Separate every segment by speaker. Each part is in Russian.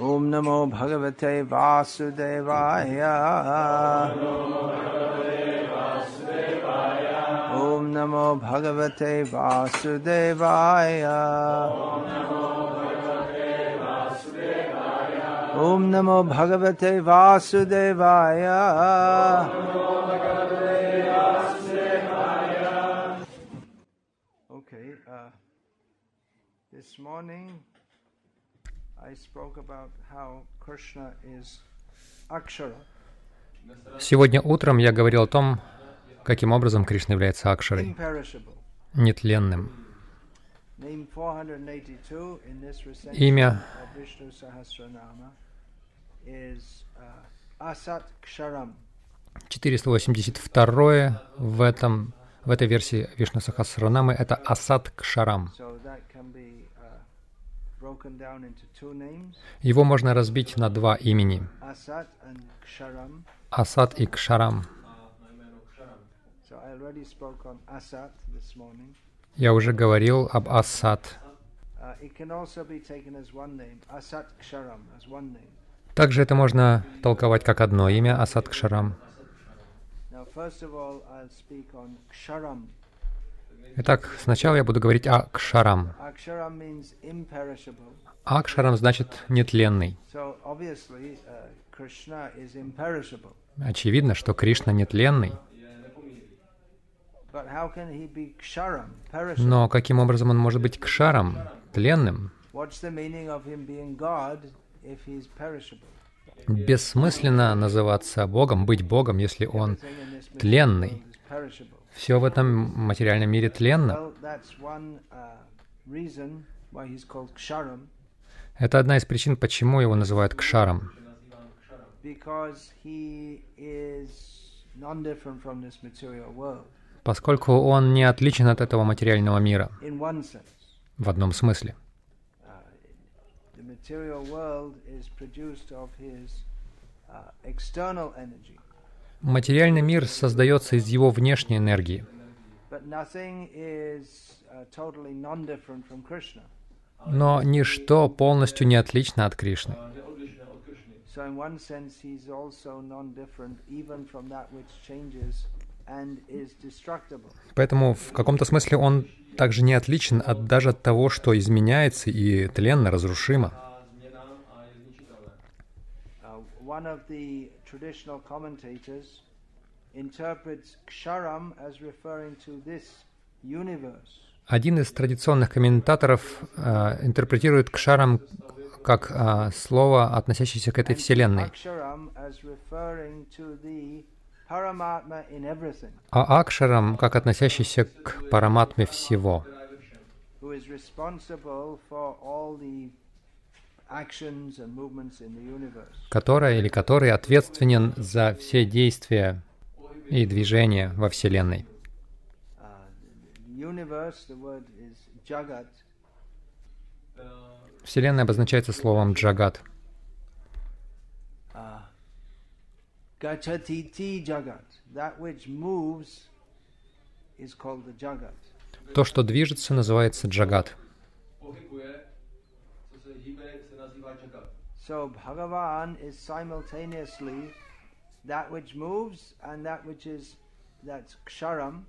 Speaker 1: ॐ नमो भगवते वासुदेवाय ॐ नमो भगवते वासुदेवाय ॐ नमो भगवते वासुदेवाय Okay, uh, this morning
Speaker 2: Сегодня утром я говорил о том, каким образом Кришна является Акшарой, нетленным.
Speaker 1: Name 482 in this recension
Speaker 2: Имя
Speaker 1: uh, Ksharam.
Speaker 2: 482 в, этом, в этой версии Вишну Сахасранамы — это Асад Его можно разбить на два имени Асад и Кшарам. Я уже говорил об Асад.
Speaker 1: Uh.
Speaker 2: Также это можно толковать как одно имя — Асад Кшарам. Итак, сначала я буду говорить о Кшарам. Акшарам значит нетленный.
Speaker 1: Uh.
Speaker 2: Очевидно, что Кришна нетленный. Но каким образом он может быть Кшаром, тленным? Бессмысленно называться Богом, быть Богом, если он тленный. Все в этом материальном мире тленно.
Speaker 1: Uh,
Speaker 2: Это одна из причин, почему его называют Кшаром. Поскольку он не отличен от этого материального мира, в одном смысле.
Speaker 1: The material world is produced of his uh, external energy,
Speaker 2: Материальный мир создается из его внешней энергии.
Speaker 1: uh.
Speaker 2: Но ничто полностью не отлично от Кришны. Поэтому в каком-то смысле он также не отличен от даже от того, что изменяется и тленно, разрушимо.
Speaker 1: Uh, one of the traditional commentators interprets Ksharam as referring to this universe.
Speaker 2: Один из традиционных комментаторов э, интерпретирует кшарам как э, слово, относящееся к этой вселенной, а акшарам как относящийся к параматме всего,
Speaker 1: who is responsible for all the
Speaker 2: которая или который ответственен за все действия и движения во Вселенной.
Speaker 1: Uh,
Speaker 2: Вселенная обозначается словом джагат.
Speaker 1: uh.
Speaker 2: То, что движется, называется джагат.
Speaker 1: So Bhagavan is simultaneously that which moves and that which is that's ksharam,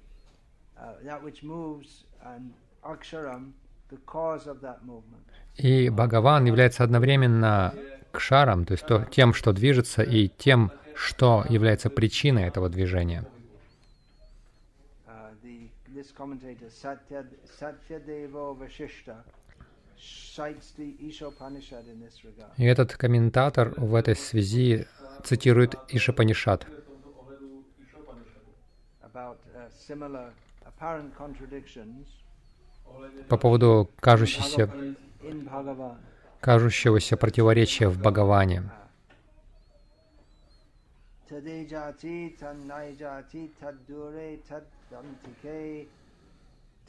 Speaker 1: uh, that which moves and aksharam, the cause of that movement.
Speaker 2: И Бхагаван является одновременно кшаром, то есть то, тем, что движется, и тем, что является причиной этого движения.
Speaker 1: Uh, the
Speaker 2: И этот комментатор в этой связи цитирует Ишапанишат
Speaker 1: uh,
Speaker 2: по поводу кажущейся, кажущегося противоречия в Бхагаване.
Speaker 1: Tadejati tannaijati taddure taddantike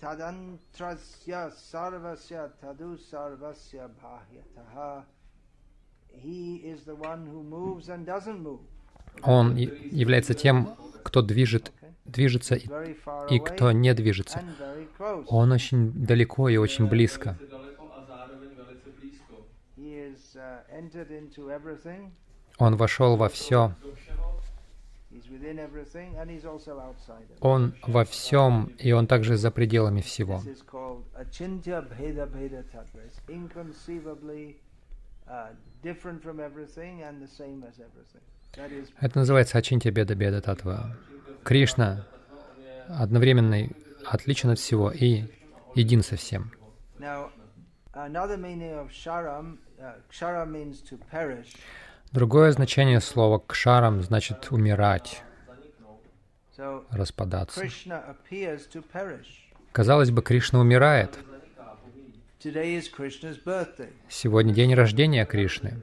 Speaker 1: tadantrasya sarvasya tadu sarvasya bhahyataha. He is the one who moves and doesn't move.
Speaker 2: Он является тем, кто движет, движется и, и кто не движется. Он очень далеко и очень близко.
Speaker 1: Uh.
Speaker 2: Он вошел во все. Он во всем, и он также за пределами всего.
Speaker 1: Uh,
Speaker 2: Это называется Ачинтия Беда Беда Татва. Кришна одновременно отличен от всего и един со всем.
Speaker 1: now Uh.
Speaker 2: Другое значение слова кшарам значит умирать, распадаться. Казалось бы, Кришна умирает. Сегодня день рождения Кришны.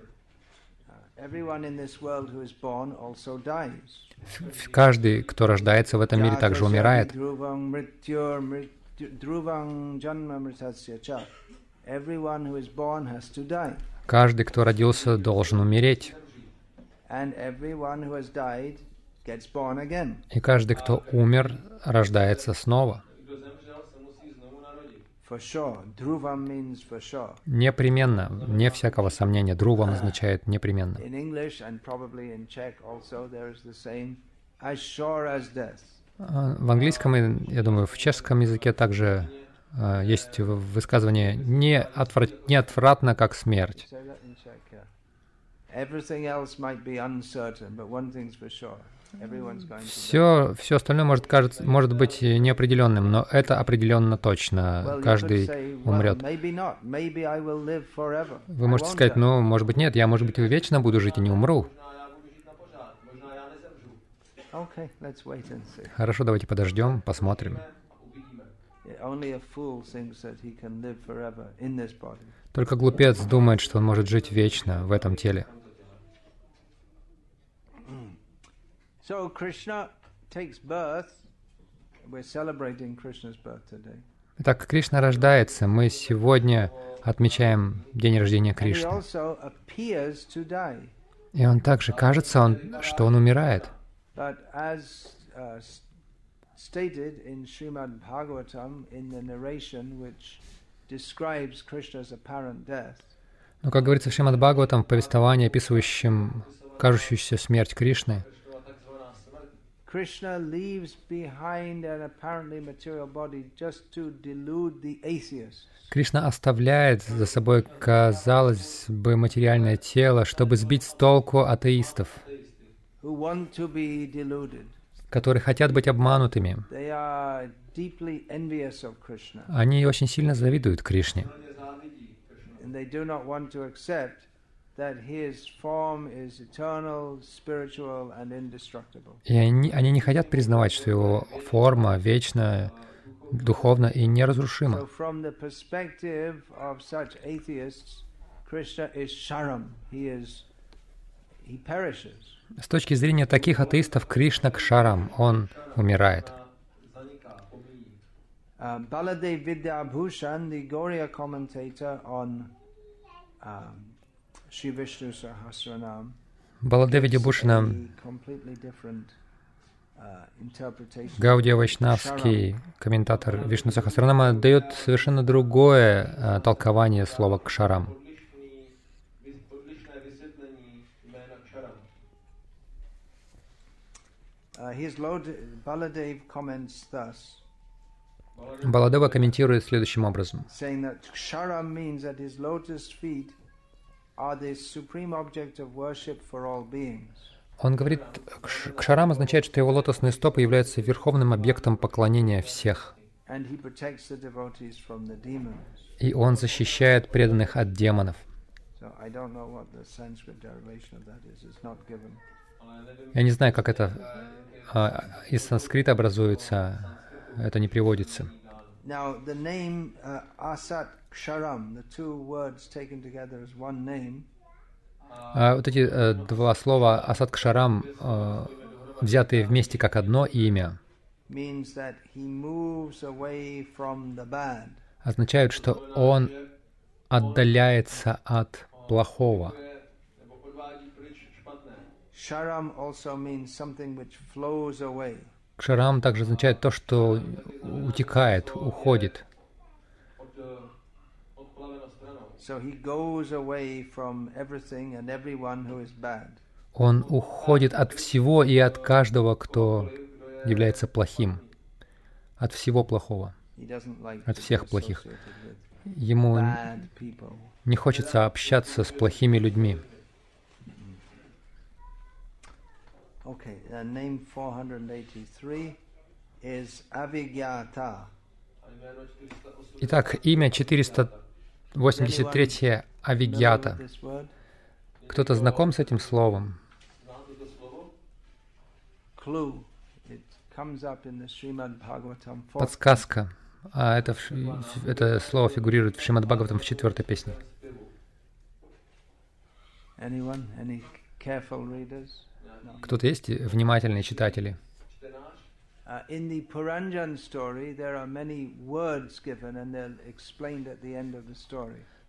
Speaker 2: Каждый, кто рождается в этом мире, также умирает.
Speaker 1: Everyone who is born has to die.
Speaker 2: Каждый, кто родился, должен умереть. И каждый, кто умер, рождается снова. Непременно, вне всякого сомнения, друвам означает непременно. А, В английском и, я думаю, в чешском языке также есть в- высказывание «не, отвра- не отвратно, как смерть». Все, все остальное может, кажется, может быть неопределенным, но это определенно точно. Каждый умрет. Вы можете сказать, ну, может быть, нет, я, может быть, вечно буду жить и не умру. Хорошо, давайте подождем, посмотрим. Только глупец думает, что он может жить вечно в этом теле.
Speaker 1: So Krishna takes birth. We're celebrating Krishna's birth today.
Speaker 2: Итак, Кришна рождается. Мы сегодня отмечаем день рождения Кришны. И он также кажется, он, что он умирает.
Speaker 1: Uh, stated in Srimad Bhagavatam, in the narration which describes Krishna's apparent death,
Speaker 2: Но, как говорится в Шримад Бхагаватам, в повествовании, описывающем кажущуюся смерть Кришны,
Speaker 3: Krishna takzvaná smrt.
Speaker 1: Krishna leaves behind an apparently material body just to delude the atheists.
Speaker 2: Кришна оставляет за собой, казалось бы, материальное тело, чтобы сбить с толку атеистов,
Speaker 1: who want to be deluded.
Speaker 2: Которые хотят быть обманутыми. Они очень сильно завидуют Кришне. И они, они не хотят признавать, что его форма вечна, духовна и неразрушима.
Speaker 1: Krishna is sharam. He is, he perishes.
Speaker 2: С точки зрения таких атеистов, Кришна кшарам, он умирает.
Speaker 1: Uh, Baladev Vidyabhushan, the Gauriya commentator on um, Sri Vishnu Sahasranam,
Speaker 2: Баладеви Дебушина. Гаудия Вайшнавский, комментатор Вишну Сахасранама, дает совершенно другое а, толкование слова кшарам.
Speaker 1: Uh, his Lord Baladev comments thus,
Speaker 2: Баладева комментирует следующим образом.
Speaker 1: saying that Ksharam means that his lotus feet are the supreme object of worship for all beings.
Speaker 2: Он говорит, кш- кшарам означает, что его лотосные стопы являются верховным объектом поклонения всех. И он защищает преданных от демонов.
Speaker 1: So
Speaker 2: Я не знаю, как это а, из санскрита образуется, это не приводится.
Speaker 1: Now, the name uh, Asat Ksharam, the two words taken together as one name,
Speaker 2: А вот эти э, два слова асад кшарам, э, взятые вместе как одно имя, означают, что он отдаляется от плохого. Кшарам также означает то, что утекает, уходит. Он уходит от всего и от каждого, кто является плохим. От всего плохого. От всех плохих. Ему не хочется общаться с плохими людьми.
Speaker 1: Okay, uh, name 483 is Avigyata.
Speaker 2: Итак, имя 483 Авигьята. Кто-то знаком с этим словом?
Speaker 3: Znáte to slovo?
Speaker 1: Clue. It comes up in the Srimad Bhagavatam 4.
Speaker 2: Подсказка. А это, это слово фигурирует в Шримад Бхагаватам в четвертой песне.
Speaker 1: Anyone? Any careful readers?
Speaker 2: Кто-то есть внимательные читатели?
Speaker 1: Uh.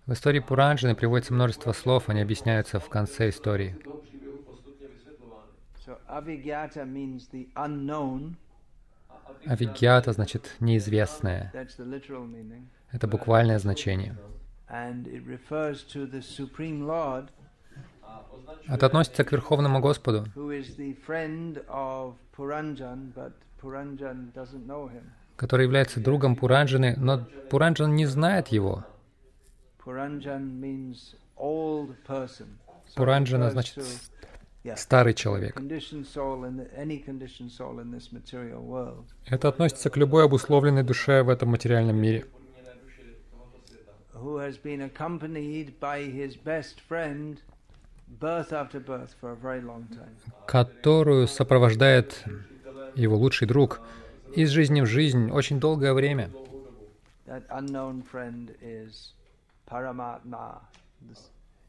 Speaker 2: В истории Пуранджаны приводится множество слов, они объясняются в конце истории. Авигьята значит неизвестное. Это буквальное значение.
Speaker 1: And it refers to the Supreme Lord,
Speaker 2: Это относится к Верховному Господу, который является другом Пуранджаны, но Пуранджан не знает его. Пуранджана значит старый человек. Это относится к любой обусловленной душе в этом материальном мире, которую сопровождает его лучший друг из жизни в жизнь очень долгое время.
Speaker 1: That unknown friend is Paramatma. The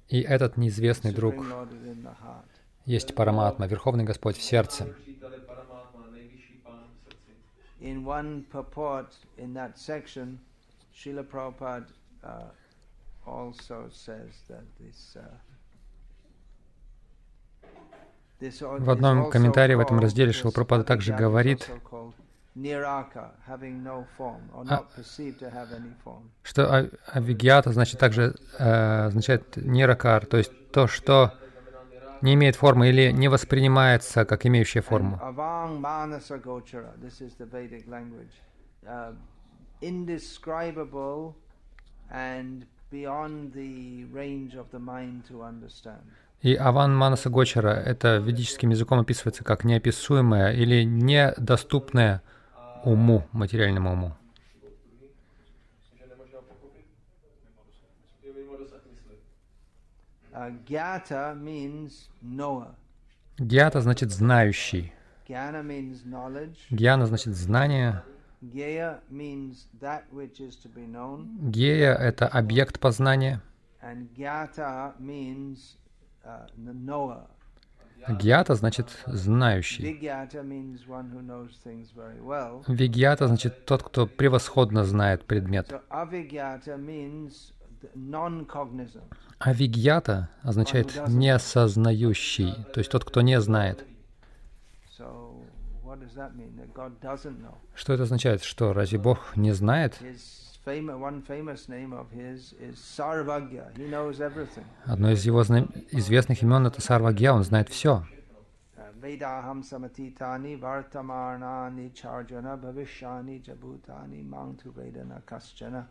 Speaker 2: И этот неизвестный друг есть Параматма, Верховный Господь в сердце.
Speaker 1: In one purport in that section, Srila Prabhupada uh, also says that this. Uh,
Speaker 2: В одном комментарии в этом разделе Прабхупада также говорит, А- что а- авигьята значит также э, означает ниракар, то есть то, что не имеет формы или не воспринимается как имеющее
Speaker 1: And
Speaker 2: форму.
Speaker 1: Uh.
Speaker 2: И Аван Манаса Гочара это ведическим языком описывается как неописуемое или недоступное уму, материальному уму.
Speaker 1: Uh.
Speaker 2: Гьята значит знающий. Гьяна значит знание. Гея — это объект познания.
Speaker 1: And gyata means uh, the knower.
Speaker 2: Гьята значит знающий. Вигьята значит тот, кто превосходно знает предмет. А вигьята означает неосознающий, то есть тот, кто не знает. Что это означает? Что, разве Бог не знает? Одно из его зна- известных имен — это Сарвагья, он знает все.
Speaker 1: Uh, Vedaham samatitani vartamarnani charjana bhavishyani jabhutani mangtu vedana kaschana.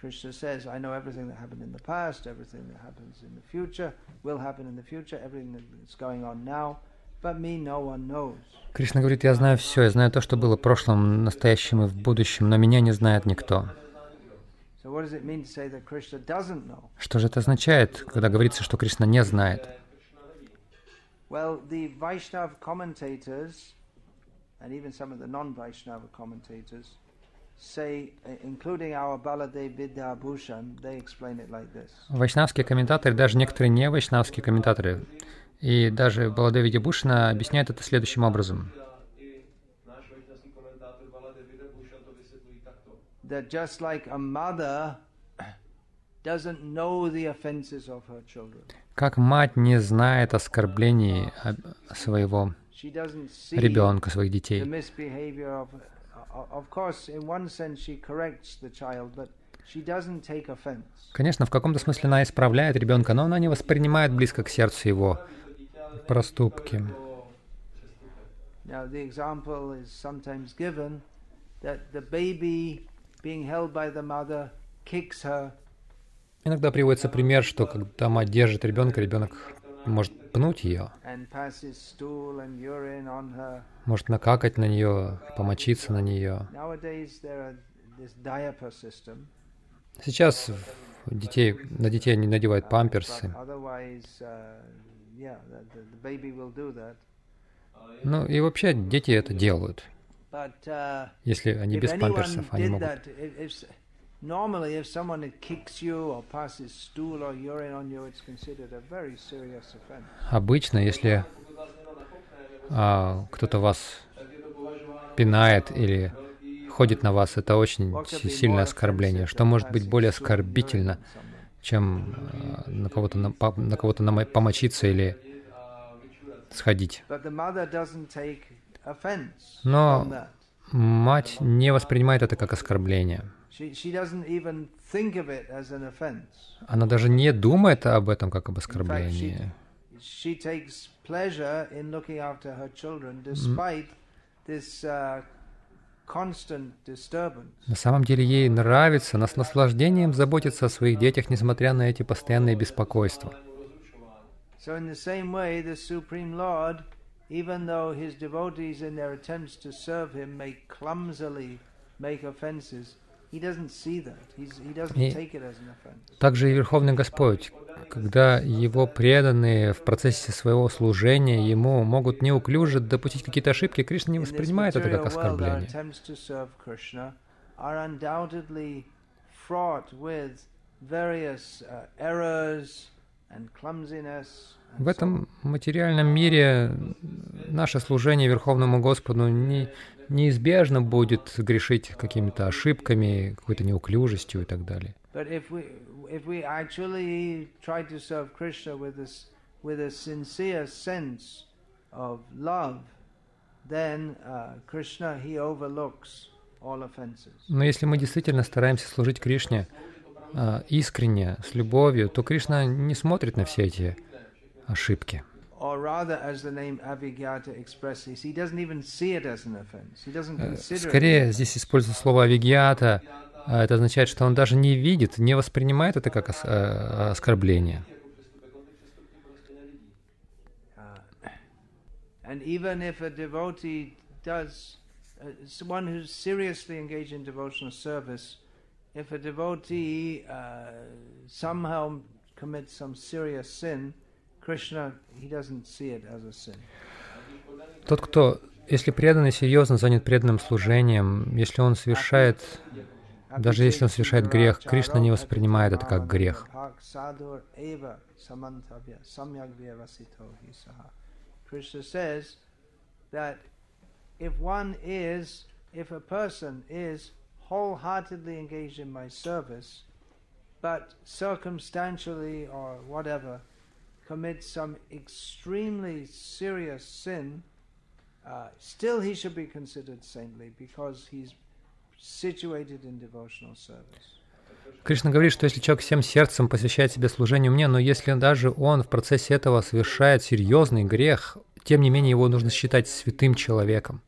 Speaker 1: Krishna says, I know everything that happened in the past, everything that happens in the future, will happen in the future, everything that's going on now, but me no one knows.
Speaker 2: Кришна говорит, я знаю все, я знаю то, что было в прошлом, настоящем и в будущем, но меня не знает никто. Что же это означает, когда говорится, что Кришна не знает?
Speaker 1: Well, the Vaishnav commentators, and even some of the non-Vaishnava commentators, say, uh, including our Baladev Vidyabhushan, they explain it like this.
Speaker 2: Вайшнавские комментаторы, даже некоторые не вайшнавские комментаторы, и даже Баладеви Бушина объясняют это следующим образом.
Speaker 1: That just like a mother doesn't know the offenses of her children,
Speaker 2: Как мать не знает оскорблений своего
Speaker 1: she doesn't see
Speaker 2: ребенка, своих
Speaker 1: the
Speaker 2: детей.
Speaker 1: misbehavior of. o- Of course, in one sense, she corrects the child, but she doesn't take offense.
Speaker 2: Конечно, в каком-то смысле она исправляет ребенка, но она не воспринимает близко к сердцу его проступки.
Speaker 1: Now, the example is sometimes given that the baby
Speaker 2: Иногда приводится пример, что когда мать держит ребенка, ребенок может пнуть ее, может накакать на нее, помочиться на нее. Сейчас детей, на детей не надевают памперсы.
Speaker 1: uh.
Speaker 2: Ну и вообще дети это делают.
Speaker 1: Uh,
Speaker 2: Если они без памперсов, они могут.
Speaker 1: that, if, if, s- normally if someone kicks you or passes stool or urine on you, it's considered a very serious offense.
Speaker 2: Обычно, если а, кто-то вас пинает или ходит на вас, это очень сильное оскорбление. Что может быть более оскорбительно, чем а, на кого-то на, на кого-то помочиться или сходить? Но мать не воспринимает это как оскорбление. Она даже не думает об этом как об оскорблении.
Speaker 1: uh.
Speaker 2: На самом деле ей нравится, она с наслаждением заботится о своих детях, несмотря на эти постоянные беспокойства.
Speaker 1: So, in the same way, the Supreme Lord, even though his devotees, in their attempts to serve him, may clumsily make offenses, he doesn't see that. He's, he doesn't
Speaker 2: И-
Speaker 1: take it as an offense.
Speaker 2: Также и Верховный Господь, когда его преданные в процессе своего служения ему могут неуклюже допустить какие-то ошибки, Кришна не воспринимает это как оскорбление.
Speaker 1: various uh, errors and clumsiness.
Speaker 2: В этом материальном мире наше служение Верховному Господу не, неизбежно будет грешить какими-то ошибками, какой-то неуклюжестью и так далее.
Speaker 1: Uh.
Speaker 2: Но если мы действительно стараемся служить Кришне а, искренне, с любовью, то Кришна не смотрит на все эти ошибки. Э, Скорее здесь используется слово «авигиата». а Это означает, что он даже не видит, не воспринимает это как ос- э, оскорбление.
Speaker 1: Uh, and even if a devotee does, uh, someone who's seriously engaged in devotional service, if a devotee uh, somehow commits some serious sin, Krishna, he doesn't see it as a sin.
Speaker 2: Тот, кто, если преданный серьезно занят преданным служением, если он совершает, даже если он совершает грех, Кришна не воспринимает это как грех.
Speaker 1: Krishna says that if one is, if a person is wholeheartedly engaged in my service, but circumstantially or whatever commits some extremely serious sin, uh, still he should be considered saintly because he's situated in devotional service.
Speaker 2: Кришна говорит, что если человек всем сердцем посвящает себе служению мне, но если даже он в процессе этого совершает серьезный грех, тем не менее его нужно считать святым человеком.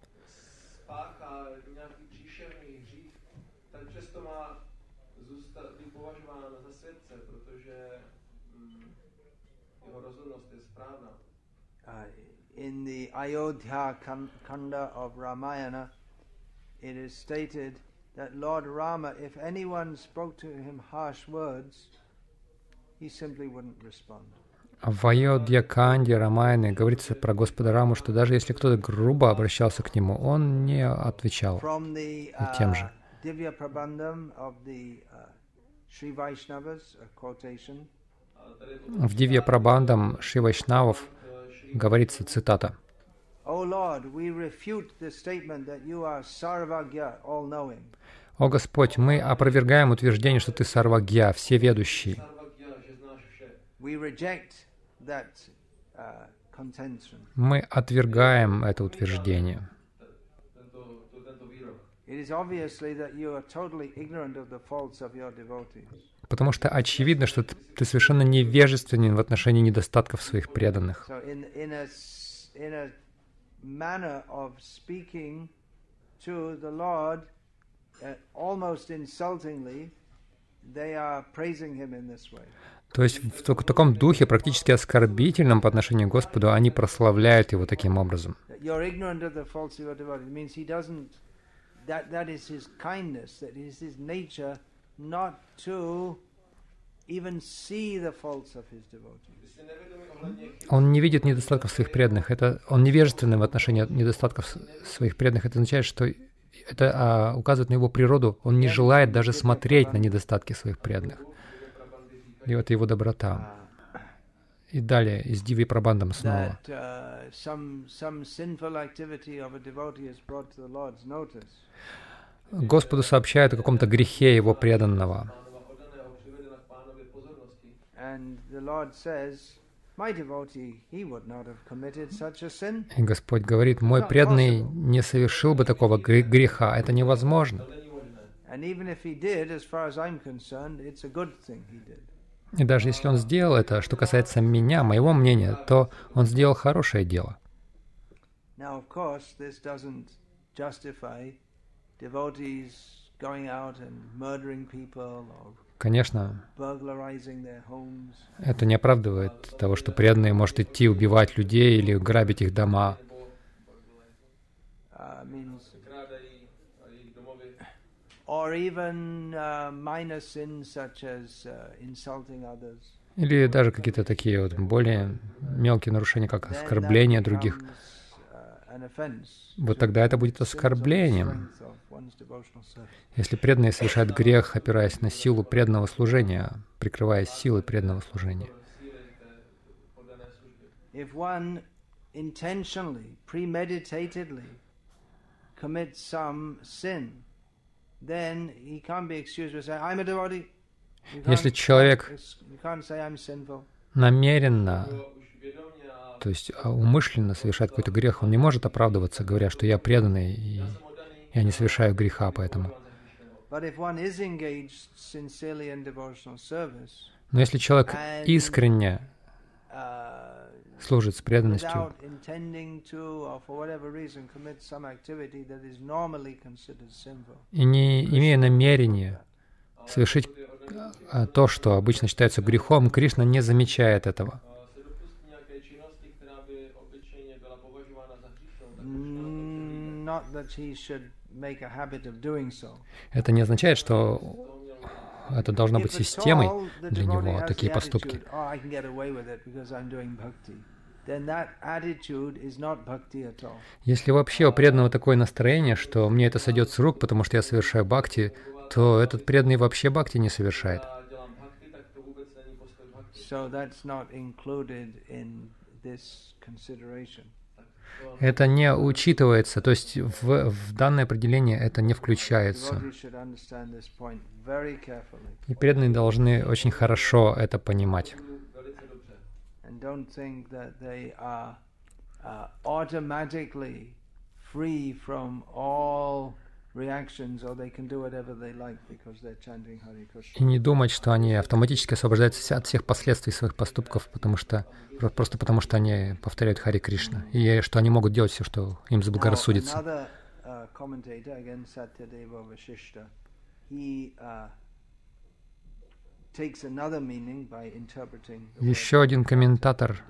Speaker 1: In the Ayodhya kan- Kanda of Ramayana, it is stated that Lord Rama, if anyone spoke to him harsh words, he simply wouldn't respond.
Speaker 2: А В Айодьяканде, Рамайне говорится про Господа Раму, что даже если кто-то грубо обращался к нему, он не отвечал. Тем
Speaker 1: uh,
Speaker 2: же.
Speaker 1: Uh,
Speaker 2: В Дивья Прабандам Шри Вайшнавов говорится цитата. «О Господь, мы опровергаем утверждение, что Ты Сарвагья, всеведущий.
Speaker 1: Uh.
Speaker 2: Мы отвергаем это утверждение». Потому что очевидно, что ты, совершенно невежественен в отношении недостатков своих преданных.
Speaker 1: Uh.
Speaker 2: То есть в так- таком духе, практически оскорбительном по отношению к Господу, они прославляют Его таким образом.
Speaker 1: That that is His kindness. That is His nature, not to even see the faults of His devotees.
Speaker 2: Он не видит недостатков своих преданных. Это он невежественный в отношении недостатков своих преданных. Это означает, что это а, указывает на его природу. Он не желает даже смотреть на недостатки своих преданных. И вот его доброта. И далее из Диви Прабандам снова.
Speaker 1: that uh, some some
Speaker 2: Господу сообщают о каком-то грехе его преданного. И Господь говорит, мой преданный не совершил бы такого гре- греха. Это невозможно. И даже если он сделал это, что касается меня, моего мнения, то он сделал хорошее дело.
Speaker 1: Now, of course, this doesn't justify
Speaker 2: Конечно, это не оправдывает того, что преданный может идти убивать людей или грабить их дома.
Speaker 1: Uh, uh, uh.
Speaker 2: Или даже какие-то такие вот более мелкие нарушения, как оскорбление других.
Speaker 1: becomes, uh, an offense
Speaker 2: Вот тогда это будет оскорблением. Если преданный совершает грех, опираясь на силу преданного служения, прикрываясь силой преданного служения. Если человек намеренно, То есть а, умышленно совершает какой-то грех, он не может оправдываться, говоря, что я преданный, и я не совершаю греха поэтому. Но если человек искренне
Speaker 1: uh,
Speaker 2: служит с преданностью, и не имея намерения совершить а, то, что обычно считается грехом, Кришна не замечает этого. Это не означает, что это должно
Speaker 1: If
Speaker 2: быть системой для него, такие поступки.
Speaker 1: Oh.
Speaker 2: Если вообще у преданного такое настроение, что мне это сойдет с рук, потому что я совершаю бхакти, то этот преданный вообще бхакти не совершает.
Speaker 1: So that's not included in this consideration.
Speaker 2: Это не учитывается, то есть в, в данное определение это не включается. И преданные должны очень хорошо это понимать.
Speaker 1: And
Speaker 2: И не думать, что они автоматически освобождаются от всех последствий своих поступков, потому что про- просто потому что они повторяют Хари Кришна, и что они могут делать все, что им заблагорассудится.
Speaker 1: uh, uh,
Speaker 2: Еще один комментатор.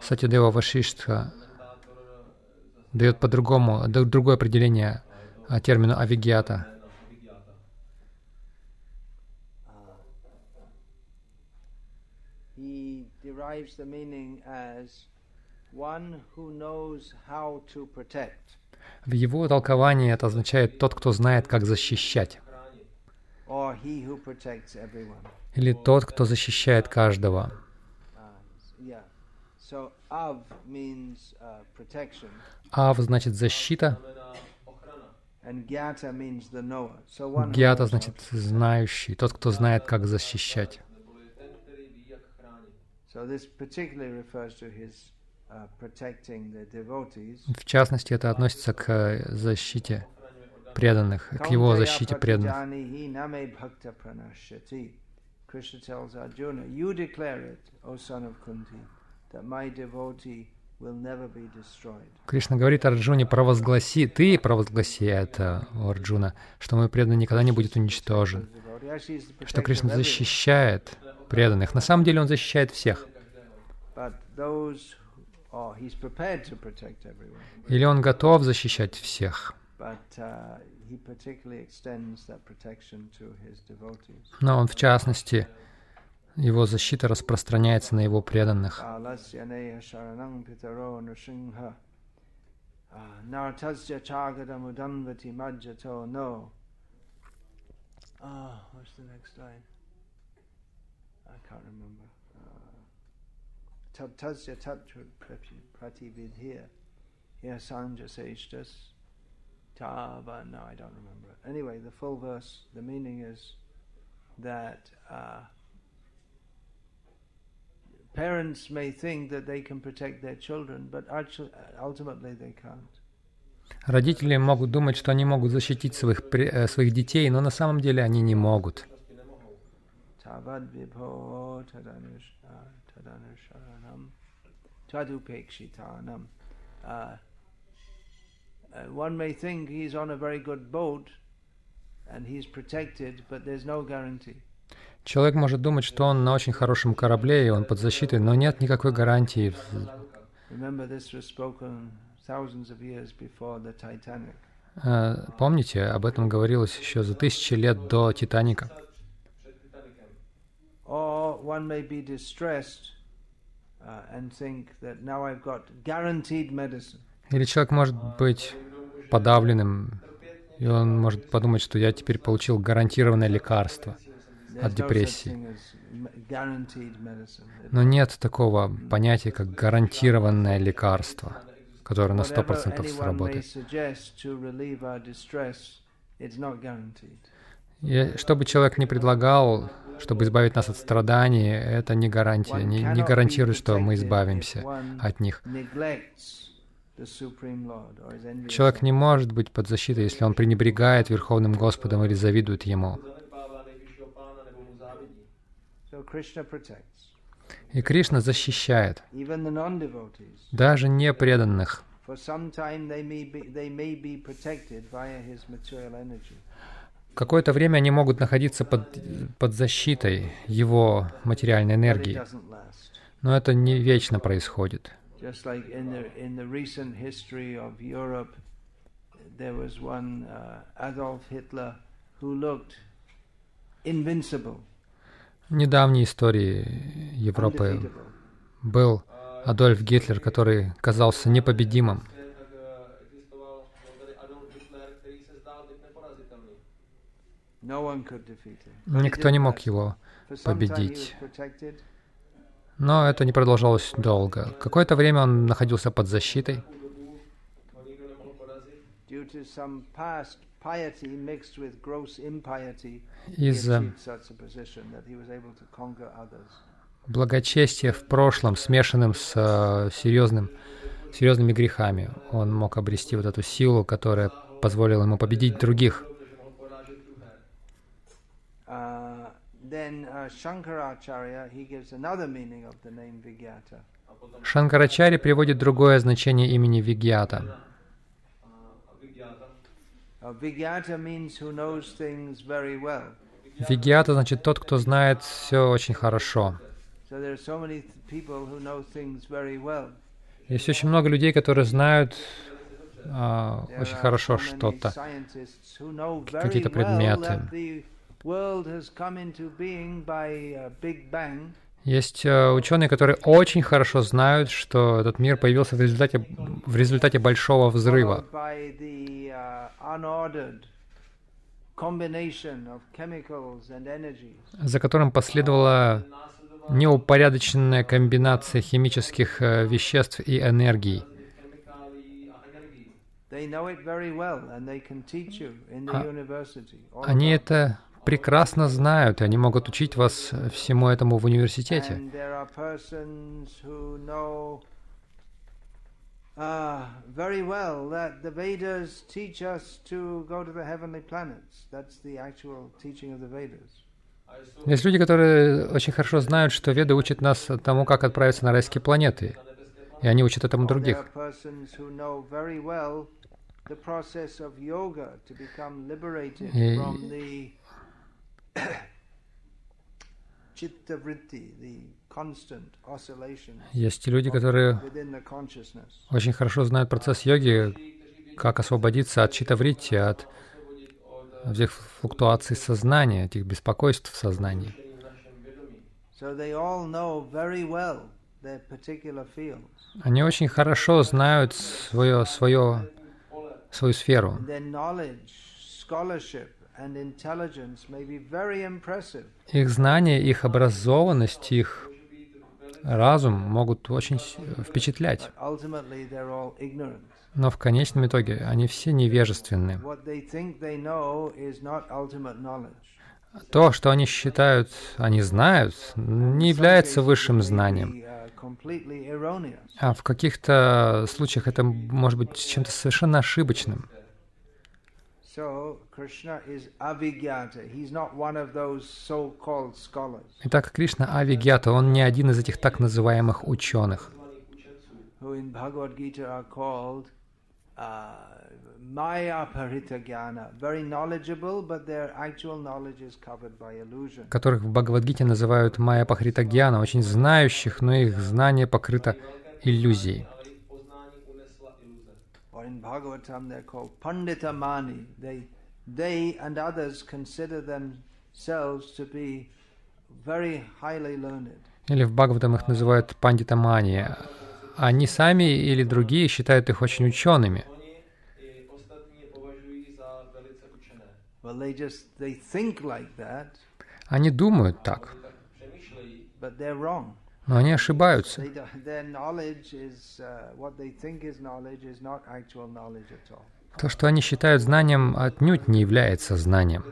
Speaker 2: Сатидева Вашиштха дает по-другому, другое определение термину авигьята.
Speaker 1: How to protect,
Speaker 2: В его толковании это означает тот, кто знает, как защищать, или тот, кто защищает каждого.
Speaker 1: Uh, means uh,
Speaker 2: Ав значит защита, гьята значит знающий, тот, кто знает, как защищать.
Speaker 3: Neboli ten, který ví, jak chránit.
Speaker 1: So this particularly refers to his uh, protecting the devotees.
Speaker 2: В частности, это относится к э, защите, преданных, к его защите преданных.
Speaker 1: Krishna tells Arjuna, you declare it, O son of Kunti, that my devotee
Speaker 2: Кришна говорит Арджуне, провозгласи, ты провозгласи это, Арджуна, что мой преданный никогда не будет уничтожен. Что Кришна защищает преданных. На самом деле он защищает всех. Или он готов защищать всех.
Speaker 1: Uh.
Speaker 2: Но он, в частности, его защита распространяется на его преданных.
Speaker 1: Alasyanaya sharanam pitaro nrsimha. Ah, Naratasya chagadamudanvati majjato no. Ah, what's the next line? I can't remember. Tasya tatra pratividhya. Yasanja seshtas. Tava, no, I don't remember it. Anyway, the full verse, the meaning is that uh, parents may think that they can protect their children, but actually, ultimately they can't.
Speaker 2: Родители могут думать, что они могут защитить своих, своих детей, но на самом деле они не могут.
Speaker 1: Uh, one may think he's on a very good boat and he's protected, but there's no guarantee.
Speaker 2: Человек может думать, что он на очень хорошем корабле, и он под защитой, но нет никакой гарантии. Помните, об этом говорилось еще за тысячи лет до Титаника. Или человек может быть подавленным, и он может подумать, что я теперь получил гарантированное лекарство от депрессии. Но нет такого понятия, как гарантированное лекарство, которое на 100% сработает. И что бы человек ни предлагал, чтобы избавить нас от страданий, это не гарантия, не, не гарантирует, что мы избавимся от них. Человек не может быть под защитой, если он пренебрегает Верховным Господом или завидует Ему. И Кришна защищает даже непреданных. Какое-то время они могут находиться под, под защитой его материальной энергии, но это не вечно происходит.
Speaker 1: There was one uh, Adolf Hitler who looked invincible.
Speaker 2: Недавней истории Европы был Адольф Гитлер, который казался непобедимым. Никто не мог его победить. Но это не продолжалось долго. Какое-то время он находился под защитой. Из-за благочестия в прошлом, смешанным с uh, серьезным, серьезными грехами, он мог обрести вот эту силу, которая позволила ему победить других.
Speaker 1: name Vigyata.
Speaker 2: Шанкарачари приводит другое значение имени Вигьята. Вигьята значит тот, кто знает все очень хорошо. Есть очень много людей, которые знают а, очень хорошо что-то, какие-то предметы. Есть э, ученые, которые очень хорошо знают, что этот мир появился в результате, в результате большого взрыва, за которым последовала неупорядоченная комбинация химических э, веществ и энергий. А, они это прекрасно знают, и они могут учить вас всему этому в университете.
Speaker 1: uh, very well that the Vedas teach us to go to the heavenly planets. That's the actual teaching of the Vedas.
Speaker 3: A jsou
Speaker 2: Есть люди, которые очень хорошо знают, что Веды учат нас тому, как отправиться на райские планеты. И они учат этому других. И- Есть люди, которые очень хорошо знают процесс йоги, как освободиться от читаврити, от всех флуктуаций сознания, этих беспокойств в сознании. Они очень хорошо знают свое, свое, свою сферу. Их знания, их образованность, их разум могут очень с- впечатлять. Но в конечном итоге они все невежественны. То, что они считают, они знают, не является высшим знанием.
Speaker 1: uh.
Speaker 2: А в каких-то случаях это может быть чем-то совершенно ошибочным. Итак, Кришна Авигьята, он не один из этих так называемых ученых,
Speaker 1: uh,
Speaker 2: которых в Бхагавадгите называют Майя Пахритагьяна, очень знающих, но их знание покрыто иллюзией.
Speaker 1: Or in Bhagavatam, they're called Pandita Mani. They, they and others consider themselves to be very highly learned.
Speaker 2: Или в Бхагаватам их называют пандитамани. Они сами или другие считают их очень учеными. Они думают так, Но они ошибаются.
Speaker 1: Uh.
Speaker 2: То, что они считают знанием, отнюдь не является знанием.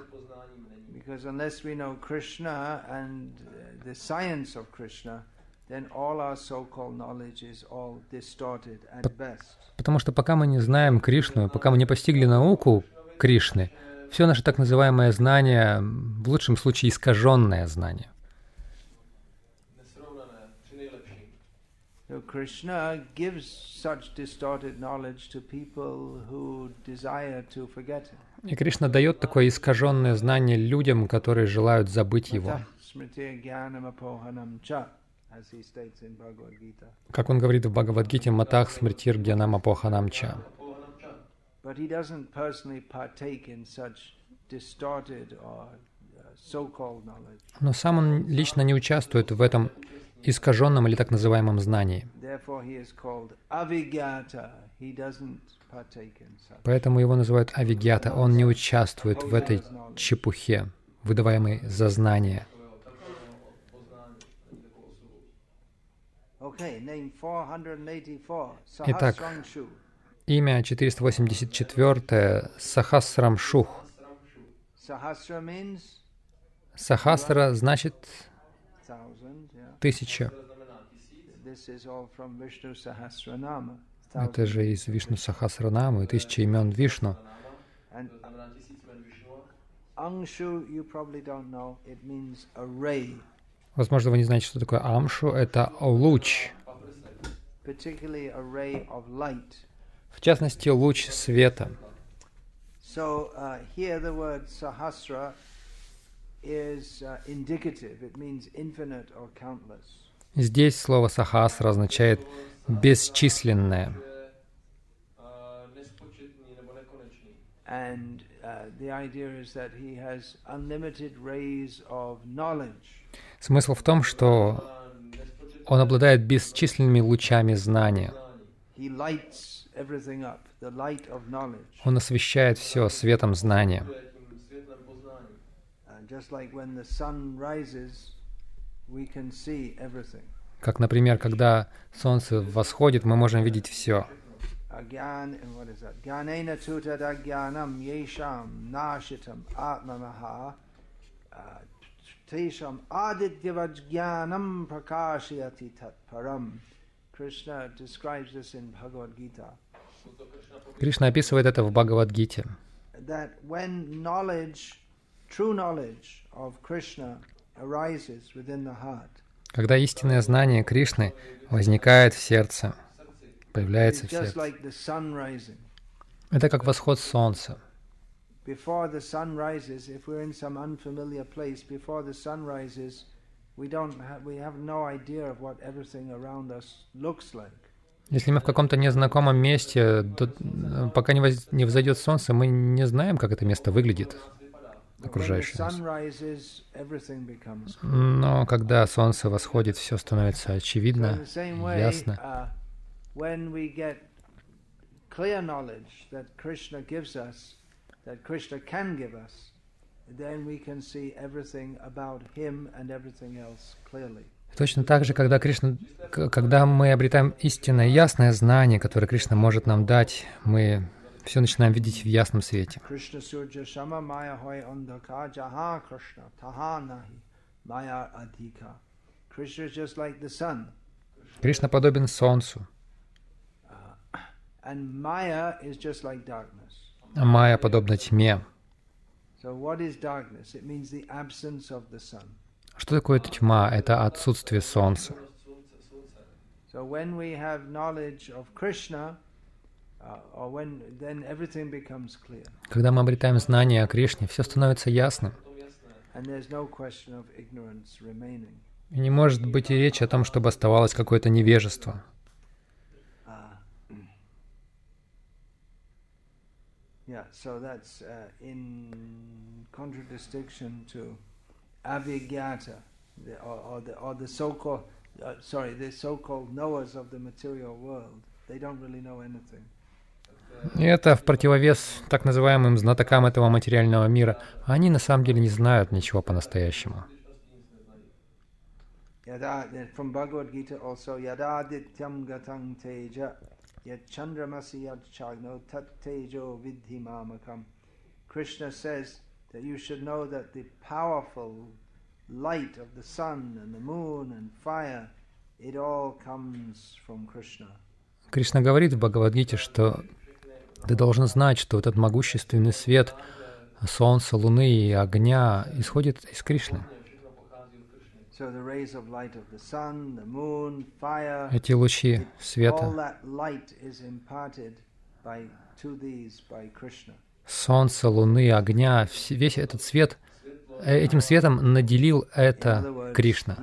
Speaker 1: uh.
Speaker 2: Потому что пока мы не знаем Кришну, пока мы не постигли науку Кришны, все наше так называемое знание, в лучшем случае искаженное знание.
Speaker 1: Krishna gives such distorted knowledge to people who desire to forget him.
Speaker 2: И Кришна дает такое искаженное знание людям, которые желают забыть его. Как он говорит в Бхагавадгите, «Матах смртир гьянам апоханамча».
Speaker 3: Pohanam ča.
Speaker 1: But he doesn't personally partake in such distorted or uh, so-called knowledge.
Speaker 2: Но сам он лично не участвует в этом искаженном или так называемом знании. Поэтому его называют авигьята. Он не участвует в этой чепухе, выдаваемой за знание.
Speaker 3: Poznání, není takovou osobou.
Speaker 1: Okay, name 484.
Speaker 2: Итак. Имя 484 Сахасрам Шух.
Speaker 1: Sahasra means
Speaker 2: Сахасра значит. Тысяча. Это же из Вишну Сахасранамы, тысяча имен Вишну. Возможно, вы не знаете, что такое Амшу. Это луч. В частности, луч света.
Speaker 1: So uh, here the word Sahasra
Speaker 2: Здесь слово Сахасра означает бесчисленное.
Speaker 3: Uh.
Speaker 1: And uh.
Speaker 2: Смысл в том, что он обладает бесчисленными лучами знания. Он освещает все светом знания.
Speaker 1: Just like when the sun rises, we can see everything.
Speaker 2: Как, например, когда солнце восходит, мы можем видеть все.
Speaker 1: Uh,
Speaker 2: Кришна описывает это в Бхагавадгите.
Speaker 1: that when knowledge,
Speaker 2: Когда истинное знание Кришны возникает в сердце, появляется в сердце. Это как восход солнца.
Speaker 1: Before the sun rises, if we're in some unfamiliar place, before the sun rises, we don't have, we have no idea of what everything around us looks like.
Speaker 2: Если мы в каком-то незнакомом месте, до- пока не, воз- не взойдет солнце, мы не знаем, как это место выглядит, Окружающее нас. Но когда солнце восходит, все становится очевидно, ясно.
Speaker 1: uh.
Speaker 2: Точно так же, когда, Кришна, когда мы обретаем истинное, ясное знание, которое Кришна может нам дать, мы все начинаем видеть в ясном свете. Кришна подобен солнцу, а майя подобна тьме. Что такое тьма? Это отсутствие солнца.
Speaker 1: So when we have knowledge of Krishna,
Speaker 2: Когда мы обретаем знание о Кришне, все становится ясным. И не может быть и речи о том, чтобы оставалось какое-то невежество.
Speaker 1: Uh, yeah, so that's uh, in contradistinction to avigyata, the, or, or the or the so-called uh, sorry, the so-called knowers of the material world. They don't really know anything.
Speaker 2: И это в противовес так называемым знатокам этого материального мира. Они на самом деле не знают ничего по-настоящему.
Speaker 1: Yada, from Bhagavad Gita also, Yada dityam gatang teja, yat chandramasi yat chagno tat tejo vidhi mamakam. Krishna says that you should know that the powerful light of the sun and the moon and fire, it all comes from Krishna.
Speaker 2: Кришна говорит в Бхагавадгите, что ты должен знать, что этот могущественный свет солнца, луны и огня исходит из Кришны. Эти лучи света, солнца, луны, огня, весь этот свет, э, этим светом наделил это Кришна.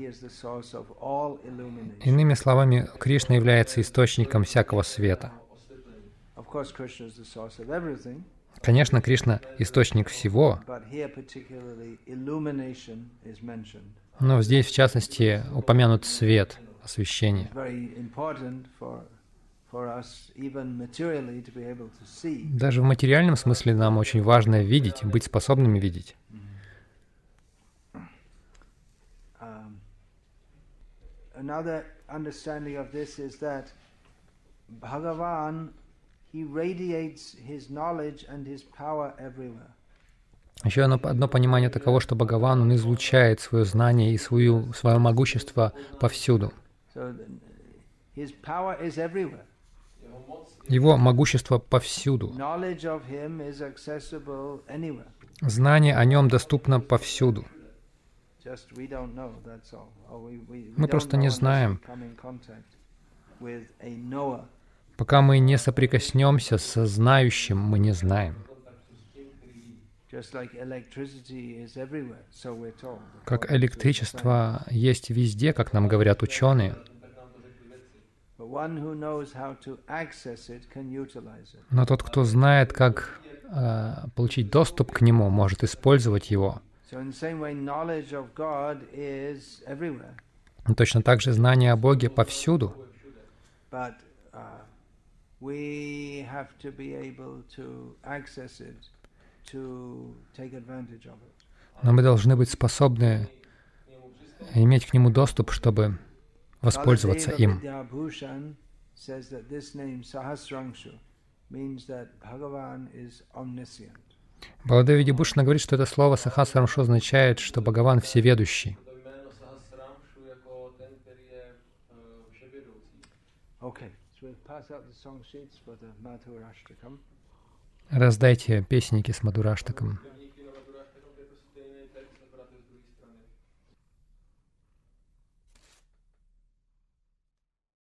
Speaker 2: Иными словами, Кришна является источником всякого света. Конечно, Кришна — источник всего, но здесь, в частности, упомянут свет, освещение. Даже в материальном смысле нам очень важно видеть, быть способными видеть.
Speaker 1: Um, another understanding of this is that Bhagavan he radiates his knowledge and his power everywhere.
Speaker 2: Еще одно, одно понимание таково, что Бхагаван, он излучает свое знание и свою, свое могущество повсюду. Его могущество повсюду. Знание о нем доступно повсюду. Мы просто не знаем. Пока мы не соприкоснемся со знающим, мы не знаем. Как электричество есть везде, как нам говорят ученые. Но тот, кто знает, как э, получить доступ к нему, может использовать его. Точно так же знание о Боге повсюду.
Speaker 1: Uh, we have to be able to access it to take advantage of it.
Speaker 2: Но мы должны быть способны иметь к нему доступ, чтобы воспользоваться им. Баладеви Дибушна говорит, что это слово Сахасрамшу означает, что Бхагаван всеведущий.
Speaker 3: uh.
Speaker 1: Okay,
Speaker 2: Раздайте песенники с Мадураштаком.